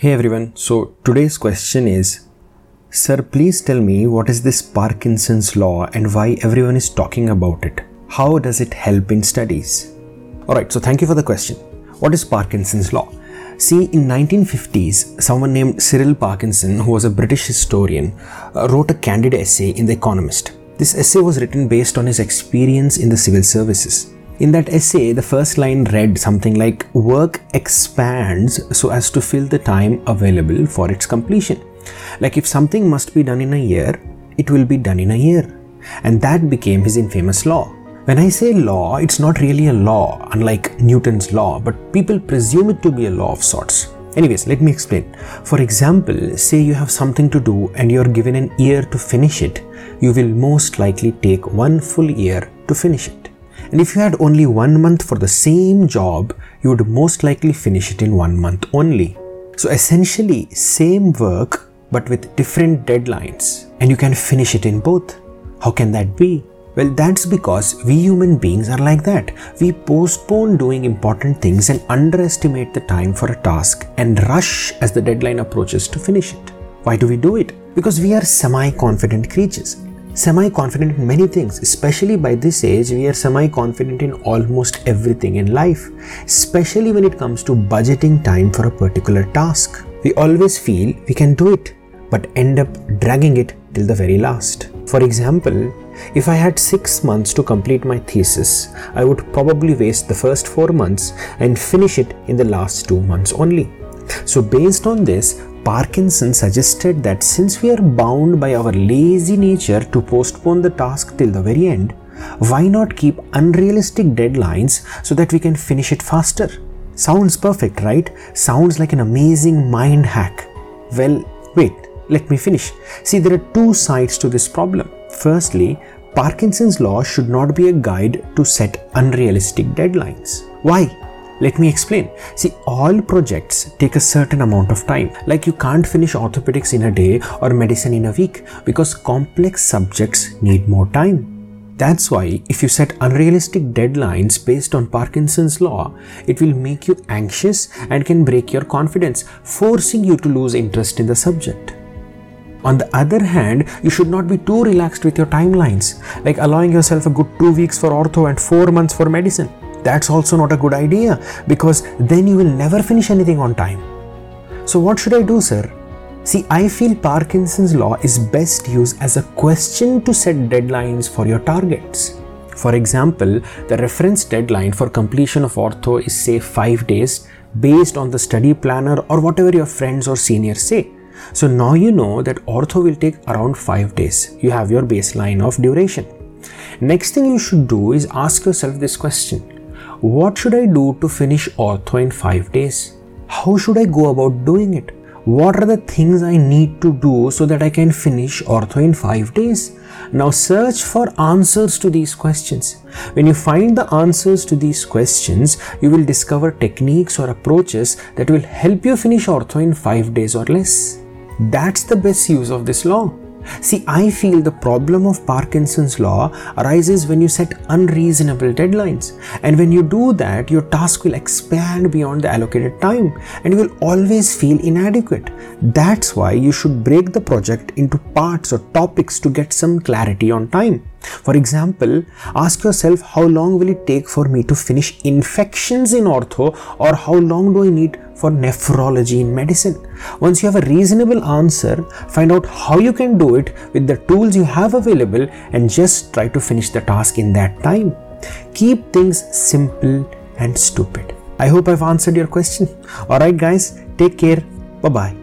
Hey everyone, so today's question is Sir, please tell me what is this Parkinson's law and why everyone is talking about it? How does it help in studies? Alright, so thank you for the question. What is Parkinson's law? See, in 1950s, someone named Cyril Parkinson, who was a British historian, uh, wrote a candid essay in The Economist. This essay was written based on his experience in the civil services. In that essay, the first line read something like Work expands so as to fill the time available for its completion. Like if something must be done in a year, it will be done in a year. And that became his infamous law. When I say law, it's not really a law, unlike Newton's law, but people presume it to be a law of sorts. Anyways, let me explain. For example, say you have something to do and you're given an year to finish it, you will most likely take one full year to finish it. And if you had only one month for the same job, you would most likely finish it in one month only. So essentially, same work but with different deadlines, and you can finish it in both. How can that be? Well, that's because we human beings are like that. We postpone doing important things and underestimate the time for a task and rush as the deadline approaches to finish it. Why do we do it? Because we are semi confident creatures semi confident in many things. Especially by this age, we are semi confident in almost everything in life, especially when it comes to budgeting time for a particular task. We always feel we can do it, but end up dragging it till the very last. For example, if I had six months to complete my thesis, I would probably waste the first four months and finish it in the last two months only. So, based on this, Parkinson suggested that since we are bound by our lazy nature to postpone the task till the very end, why not keep unrealistic deadlines so that we can finish it faster? Sounds perfect, right? Sounds like an amazing mind hack. Well, wait, let me finish. See, there are two sides to this problem. Firstly, Parkinson's law should not be a guide to set unrealistic deadlines. Why? Let me explain. See, all projects take a certain amount of time. Like you can't finish orthopedics in a day or medicine in a week because complex subjects need more time. That's why, if you set unrealistic deadlines based on Parkinson's law, it will make you anxious and can break your confidence, forcing you to lose interest in the subject. On the other hand, you should not be too relaxed with your timelines, like allowing yourself a good two weeks for ortho and four months for medicine. That's also not a good idea because then you will never finish anything on time. So, what should I do, sir? See, I feel Parkinson's law is best used as a question to set deadlines for your targets. For example, the reference deadline for completion of ortho is say 5 days based on the study planner or whatever your friends or seniors say. So now you know that ortho will take around 5 days. You have your baseline of duration. Next thing you should do is ask yourself this question what should I do to finish ortho in 5 days? How should I go about doing it? What are the things I need to do so that I can finish ortho in 5 days? Now search for answers to these questions. When you find the answers to these questions, you will discover techniques or approaches that will help you finish ortho in 5 days or less. That's the best use of this law. See, I feel the problem of Parkinson's law arises when you set unreasonable deadlines. And when you do that, your task will expand beyond the allocated time and you will always feel inadequate. That's why you should break the project into parts or topics to get some clarity on time. For example, ask yourself how long will it take for me to finish infections in ortho or how long do I need for nephrology in medicine. Once you have a reasonable answer, find out how you can do it with the tools you have available and just try to finish the task in that time. Keep things simple and stupid. I hope I've answered your question. Alright, guys, take care. Bye bye.